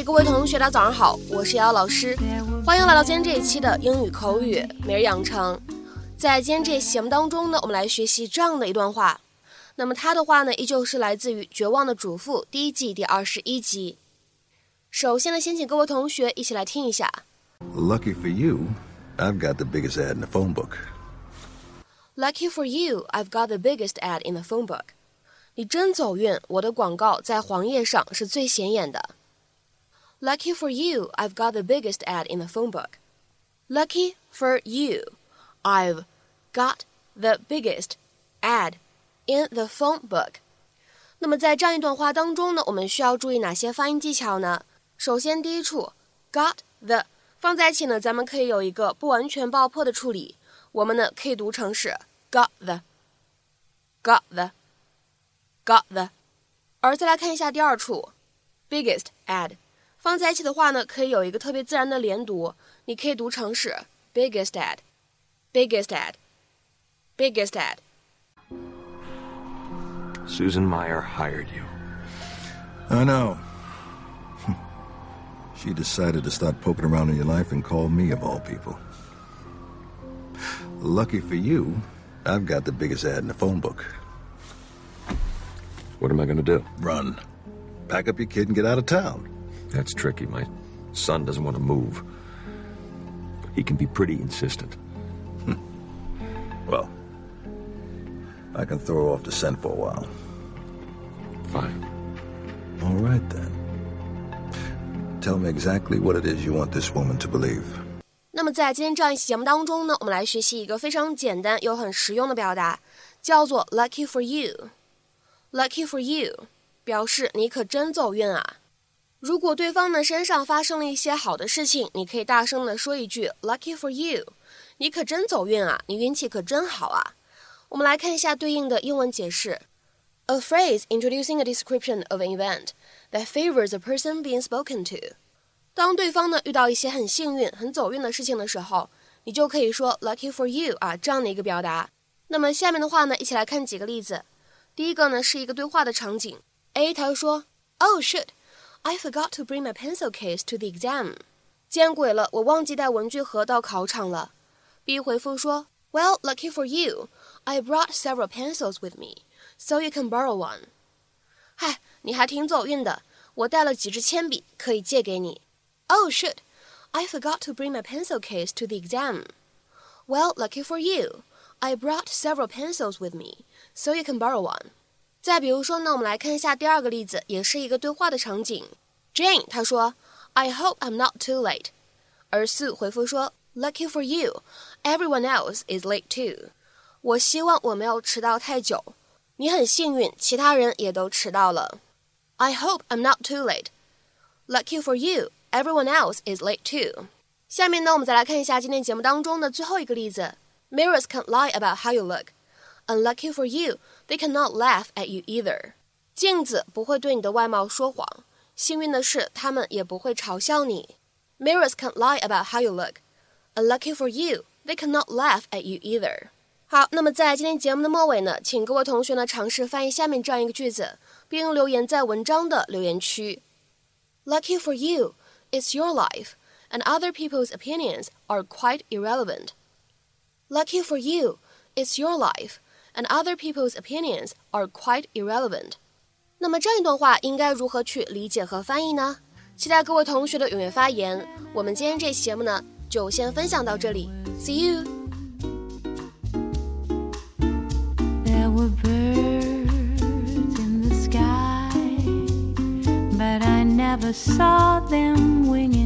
嗨，各位同学，大家早上好，我是瑶瑶老师，欢迎来到今天这一期的英语口语每日养成。在今天这期节目当中呢，我们来学习这样的一段话。那么它的话呢，依旧是来自于《绝望的主妇》第一季第二十一集。首先呢，先请各位同学一起来听一下。Lucky for you, I've got the biggest ad in the phone book. Lucky for you, I've got the biggest ad in the phone book. 你真走运，我的广告在黄页上是最显眼的。Lucky for you, I've got the biggest ad in the phone book. Lucky for you, I've got the biggest ad in the phone book. 那么在这样一段话当中呢，我们需要注意哪些发音技巧呢？首先，第一处 got the 放在一起呢，咱们可以有一个不完全爆破的处理。我们呢可以读成是 got the，got the，got the。而再来看一下第二处 biggest ad。 放在一起的话呢，可以有一个特别自然的连读，你可以读成是 Bigestad，Bigestad，Bigestad。Susan Mayer hired you. I know. She decided to start poking around in your life and call me, of all people. Lucky for you, I've got the biggest ad in the phone book. What am I going to do? Run. Pack up your kid and get out of town. That's tricky. My son doesn't want to move. He can be pretty insistent. well, I can throw off the scent for a while. Fine. All right then. Tell me exactly what it is you want this woman to believe. 那么在今天这样一期节目当中呢，我们来学习一个非常简单又很实用的表达，叫做 “lucky for you”。“lucky for you” 表示你可真走运啊！ 如果对方呢身上发生了一些好的事情，你可以大声的说一句 “Lucky for you”，你可真走运啊，你运气可真好啊。我们来看一下对应的英文解释：A phrase introducing a description of an event that favors a person being spoken to。当对方呢遇到一些很幸运、很走运的事情的时候，你就可以说 “Lucky for you” 啊这样的一个表达。那么下面的话呢，一起来看几个例子。第一个呢是一个对话的场景，A 他说：“Oh shit。” I forgot to bring my pencil case to the exam。见鬼了，我忘记带文具盒到考场了。B 回复说，Well, lucky for you, I brought several pencils with me, so you can borrow one。嗨，你还挺走运的，我带了几支铅笔，可以借给你。Oh shit, I forgot to bring my pencil case to the exam. Well, lucky for you, I brought several pencils with me, so you can borrow one. 再比如说呢，我们来看一下第二个例子，也是一个对话的场景。Jane 她说：“I hope I'm not too late。”而 Sue 回复说：“Lucky for you, everyone else is late too。”我希望我没有迟到太久。你很幸运，其他人也都迟到了。I hope I'm not too late. Lucky for you, everyone else is late too. 下面呢，我们再来看一下今天节目当中的最后一个例子。Mirrors can't lie about how you look. Unlucky for you, they cannot laugh at you either. 镜子不会对你的外貌说谎，幸运的是，他们也不会嘲笑你。Mirrors can't lie about how you look. Unlucky for you, they cannot laugh at you either. 好，那么在今天节目的末尾呢，请各位同学呢尝试翻译下面这样一个句子，并留言在文章的留言区。Lucky for you, it's your life, and other people's opinions are quite irrelevant. Lucky for you, it's your life and other people's opinions are quite irrelevant。那么这一段话应该如何去理解和翻译呢？期待各位同学的踊跃发言。我们今天这期节目呢，就先分享到这里，See you。There were birds in the sky, but I never saw them winging.